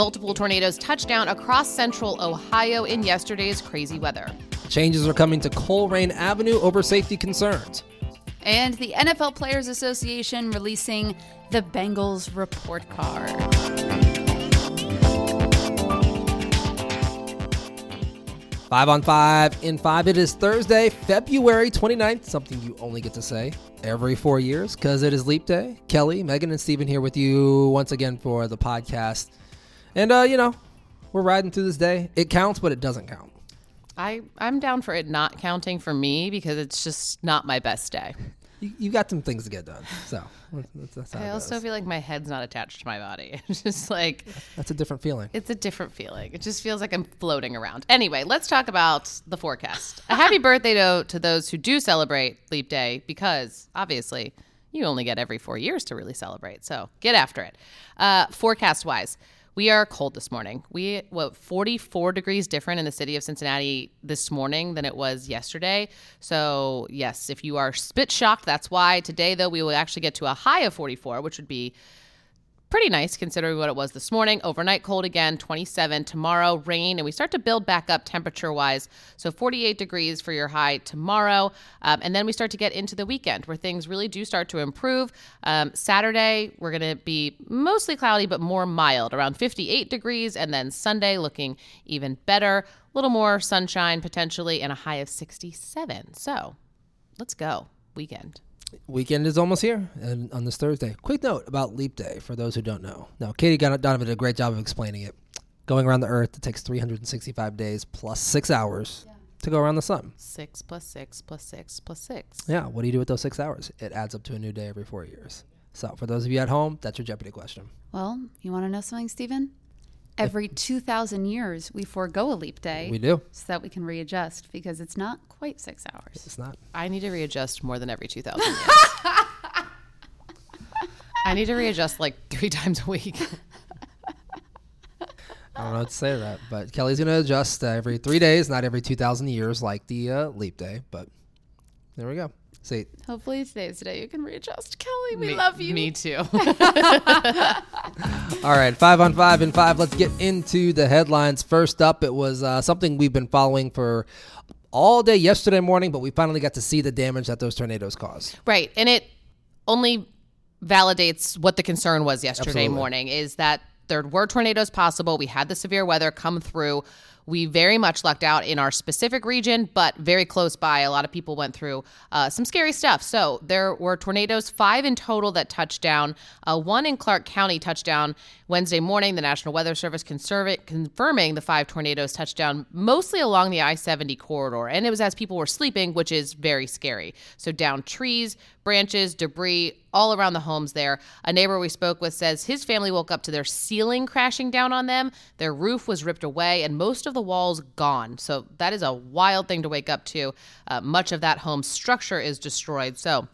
multiple tornadoes touched down across central Ohio in yesterday's crazy weather. Changes are coming to Colerain Avenue over safety concerns. And the NFL Players Association releasing the Bengals report card. Five on five in five. It is Thursday, February 29th, something you only get to say every four years because it is Leap Day. Kelly, Megan, and Steven here with you once again for the podcast. And, uh, you know, we're riding through this day. It counts, but it doesn't count. I, I'm down for it not counting for me because it's just not my best day. You, you got some things to get done. So that's, that's how I also goes. feel like my head's not attached to my body. It's just like that's a different feeling. it's a different feeling. It just feels like I'm floating around. Anyway, let's talk about the forecast. A happy birthday to, to those who do celebrate Leap Day because obviously you only get every four years to really celebrate. So get after it. Uh, forecast wise, we are cold this morning. We what 44 degrees different in the city of Cincinnati this morning than it was yesterday. So yes, if you are spit shocked, that's why. Today though, we will actually get to a high of 44, which would be pretty nice considering what it was this morning. Overnight cold again, 27 tomorrow, rain, and we start to build back up temperature wise. So 48 degrees for your high tomorrow. Um, and then we start to get into the weekend where things really do start to improve. Um, Saturday, we're going to be mostly cloudy, but more mild, around 58 degrees. And then Sunday looking even better, a little more sunshine potentially, and a high of 67. So let's go. Weekend. Weekend is almost here and on this Thursday. Quick note about Leap Day for those who don't know. Now, Katie Donovan did a great job of explaining it. Going around the Earth, it takes 365 days plus six hours to go around the sun. Six plus six plus six plus six. Yeah, what do you do with those six hours? It adds up to a new day every four years. So, for those of you at home, that's your Jeopardy question. Well, you want to know something, Stephen? Every 2,000 years, we forego a leap day We do. so that we can readjust because it's not quite six hours. It's not. I need to readjust more than every 2,000 years. I need to readjust like three times a week. I don't know what to say to that, but Kelly's going to adjust uh, every three days, not every 2,000 years like the uh, Leap Day. But there we go. See, Hopefully, today's the day you can readjust. Kelly, we Me- love you. Me too. All right, five on five and five. Let's get into the headlines. First up, it was uh, something we've been following for all day yesterday morning, but we finally got to see the damage that those tornadoes caused. right. And it only validates what the concern was yesterday Absolutely. morning is that there were tornadoes possible. We had the severe weather come through. We very much lucked out in our specific region, but very close by. A lot of people went through uh, some scary stuff. So there were tornadoes, five in total that touched down. Uh, one in Clark County touched down Wednesday morning. The National Weather Service confirming the five tornadoes touched down mostly along the I 70 corridor. And it was as people were sleeping, which is very scary. So down trees, branches, debris, all around the homes there. A neighbor we spoke with says his family woke up to their ceiling crashing down on them. Their roof was ripped away and most of the walls gone. So that is a wild thing to wake up to. Uh, much of that home structure is destroyed. So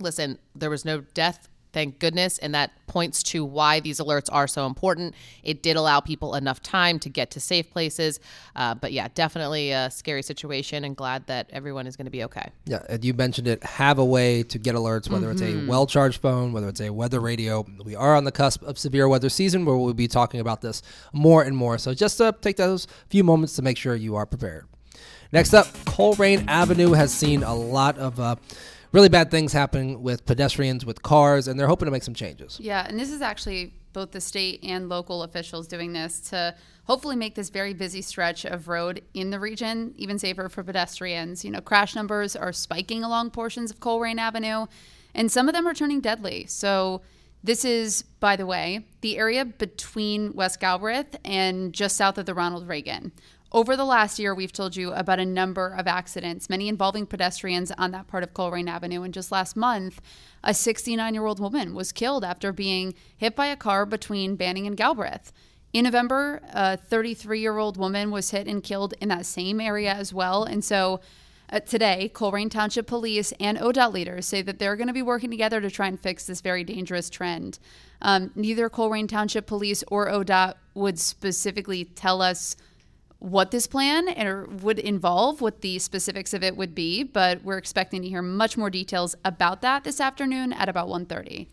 listen, there was no death. Thank goodness. And that points to why these alerts are so important. It did allow people enough time to get to safe places. Uh, but yeah, definitely a scary situation and glad that everyone is going to be okay. Yeah, and you mentioned it. Have a way to get alerts, whether it's Mm-hmm. a well charged phone, whether it's a weather radio. We are on the cusp of severe weather season where we'll be talking about this more and more. So just uh, take those few moments to make sure you are prepared. Next up, Colerain Avenue has seen a lot of uh, really bad things happening with pedestrians, with cars, and they're hoping to make some changes. Yeah, and this is actually both the state and local officials doing this to hopefully make this very busy stretch of road in the region even safer for pedestrians. You know, crash numbers are spiking along portions of Colerain Avenue, and some of them are turning deadly. So, this is, by the way, the area between West Galbraith and just south of the Ronald Reagan. Over the last year, we've told you about a number of accidents, many involving pedestrians on that part of Colerain Avenue. And just last month, a 69 year old woman was killed after being hit by a car between Banning and Galbraith. In November, a 33 year old woman was hit and killed in that same area as well. And so uh, today, Colerain Township Police and ODOT leaders say that they're going to be working together to try and fix this very dangerous trend. Um, neither Colerain Township Police or ODOT would specifically tell us what this plan or would involve, what the specifics of it would be, but we're expecting to hear much more details about that this afternoon at about 1:30.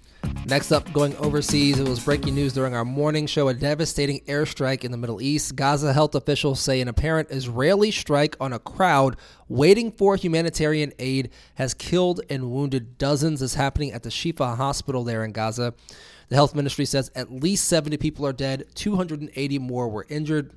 Next up, going overseas, it was breaking news during our morning show a devastating airstrike in the Middle East. Gaza health officials say an apparent Israeli strike on a crowd waiting for humanitarian aid has killed and wounded dozens. This is happening at the Shifa hospital there in Gaza. The health ministry says at least 70 people are dead, 280 more were injured.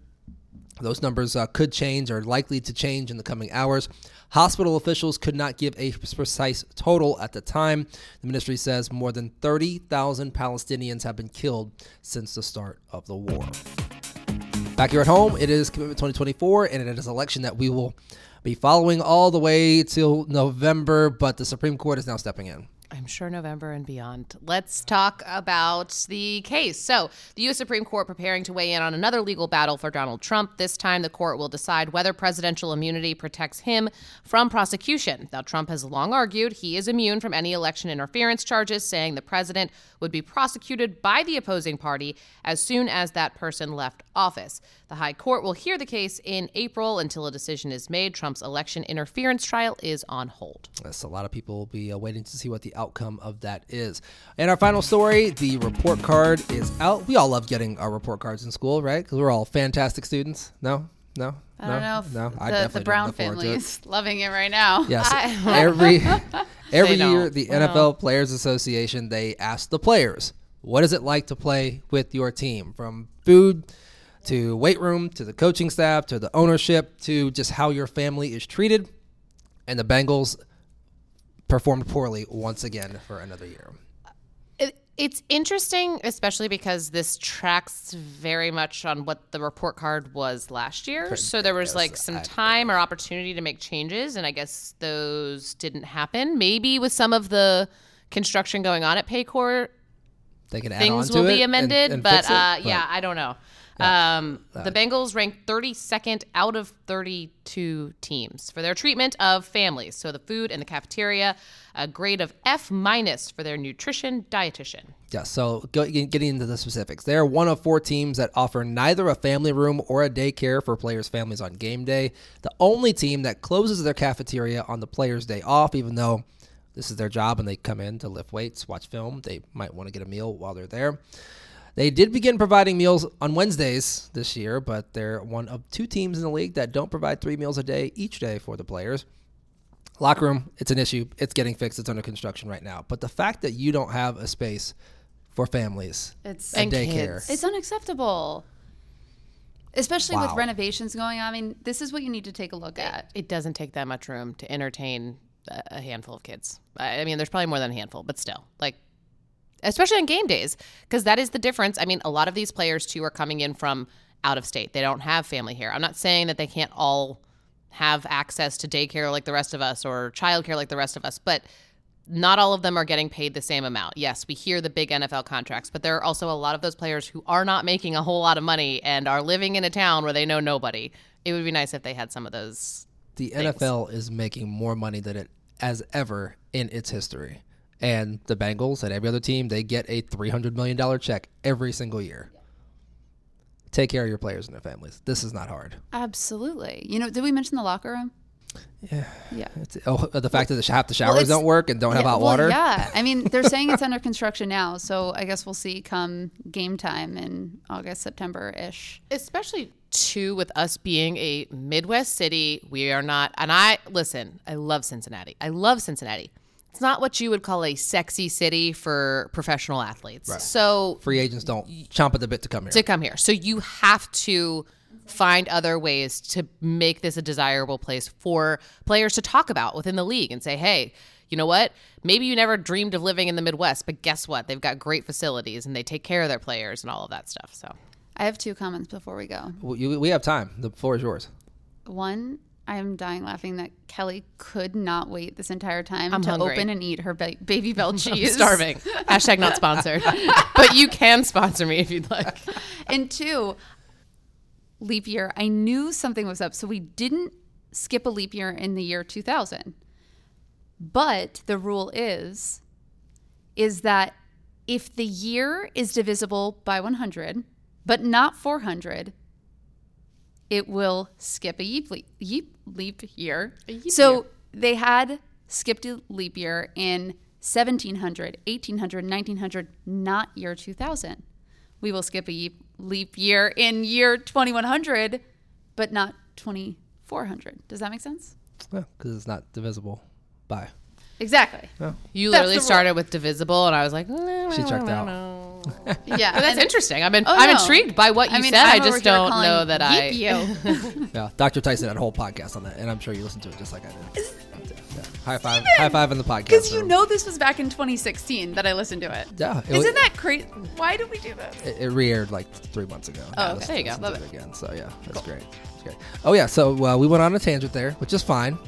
Those numbers uh, could change or likely to change in the coming hours. Hospital officials could not give a precise total at the time. The ministry says more than 30,000 Palestinians have been killed since the start of the war. Back here at home, it is Commitment 2024, and it is an election that we will be following all the way till November, but the Supreme Court is now stepping in. I'm sure November and beyond. Let's talk about the case. So, the U.S. Supreme Court preparing to weigh in on another legal battle for Donald Trump. This time, the court will decide whether presidential immunity protects him from prosecution. Now, Trump has long argued he is immune from any election interference charges, saying the president would be prosecuted by the opposing party as soon as that person left office. The High Court will hear the case in April until a decision is made. Trump's election interference trial is on hold. Yes, a lot of people will be uh, waiting to see what the outcome of that is. And our final story the report card is out. We all love getting our report cards in school, right? Because we're all fantastic students. No? No? I no? don't know. If no? I the, the Brown look forward to family is loving it right now. Yes, every every year the Well. NFL Players Association they ask the players, "What is it like to play with your team?" From food to weight room to the coaching staff to the ownership to just how your family is treated. And the Bengals performed poorly once again for another year. It's interesting, especially because this tracks very much on what the report card was last year. So there was like some time or opportunity to make changes, and I guess those didn't happen. Maybe with some of the construction going on at Paycor, They things on to will be amended, and but, uh, but- yeah, I don't know. Um, the Bengals ranked 32nd out of 32 teams for their treatment of families. So the food and the cafeteria, a grade of F minus for their nutrition dietitian. Yeah, so go, getting into the specifics, they're one of four teams that offer neither a family room or a daycare for players' families on game day. The only team that closes their cafeteria on the players' day off, even though this is their job and they come in to lift weights, watch film, they might want to get a meal while they're there. They did begin providing meals on Wednesdays this year, but they're one of two teams in the league that don't provide three meals a day each day for the players. Locker room, it's an issue. It's getting fixed. It's under construction right now. But the fact that you don't have a space for families It's and And daycare, kids. It's unacceptable. Especially with renovations going on. I mean, this is what you need to take a look at. It doesn't take that much room to entertain a a handful of kids. I I mean, there's probably more than a handful, but still, like, especially on game days, because that is the difference. I mean, a lot of these players too are coming in from out of state. They don't have family here. I'm not saying that they can't all have access to daycare like the rest of us or childcare like the rest of us, but not all of them are getting paid the same amount. Yes, we hear the big NFL contracts, but there are also a lot of those players who are not making a whole lot of money and are living in a town where they know nobody. It would be nice if they had some of those the NFL is making more money than it has ever in its history. And the Bengals and every other team, they get a $300 million check every single year. Take care of your players and their families. This is not hard. Absolutely. You know, did we mention the locker room? Yeah. Yeah. It's, oh, the fact that the, half the showers it's- don't work and don't have hot well, water. Yeah. I mean, they're saying it's under construction now. So I guess we'll see come game time in August, September ish. especially too with us being a Midwest city, we are not. And I listen. I love Cincinnati. I love Cincinnati. It's not what you would call a sexy city for professional athletes. So Free agents don't chomp at the bit to come here. to come here, so you have to find other ways to make this a desirable place for players to talk about within the league and say, hey. You know what? Maybe you never dreamed of living in the Midwest, but guess what? They've got great facilities and they take care of their players and all of that stuff. So, I have two comments before we go. we, we have time. The floor is yours. One, I am dying laughing that Kelly could not wait this entire time I'm to hungry. open and eat her ba- baby bell cheese. starving. Hashtag not sponsored. but you can sponsor me if you'd like. And two, leap year. I knew something was up, so we didn't skip a leap year in the year 2000. But the rule is is that if the year is divisible by 100, but not 400, it will skip a yeep leap, yeep leap year. yeep so year. they had skipped a leap year in 1700, 1800, 1900, not year 2000. We will skip a ye- leap year in year 2100, but not 2400. Does that make sense? because it's not divisible by. Exactly. You That's literally started with divisible, and I was like, She checked out. Yeah. But that's and- interesting. I'm, in, Oh, I'm no. intrigued by what you I mean, said. I'm I just don't know that I. you. Yeah, Dr. Tyson had a whole podcast on that, and I'm sure you listened to it just like I did. Yeah. High five, high five in the podcast. Because you know this was back in 2016 that I listened to it. Yeah, it was- Isn't that crazy? Why did we do this? It, it re-aired like three months ago. Oh, okay. There you go. Love to it. again. So yeah, that's great. That's great. Oh yeah, so uh, we went on a tangent there, which is fine,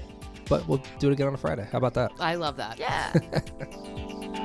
but we'll do it again on a Friday. How about that? I love that. Yeah.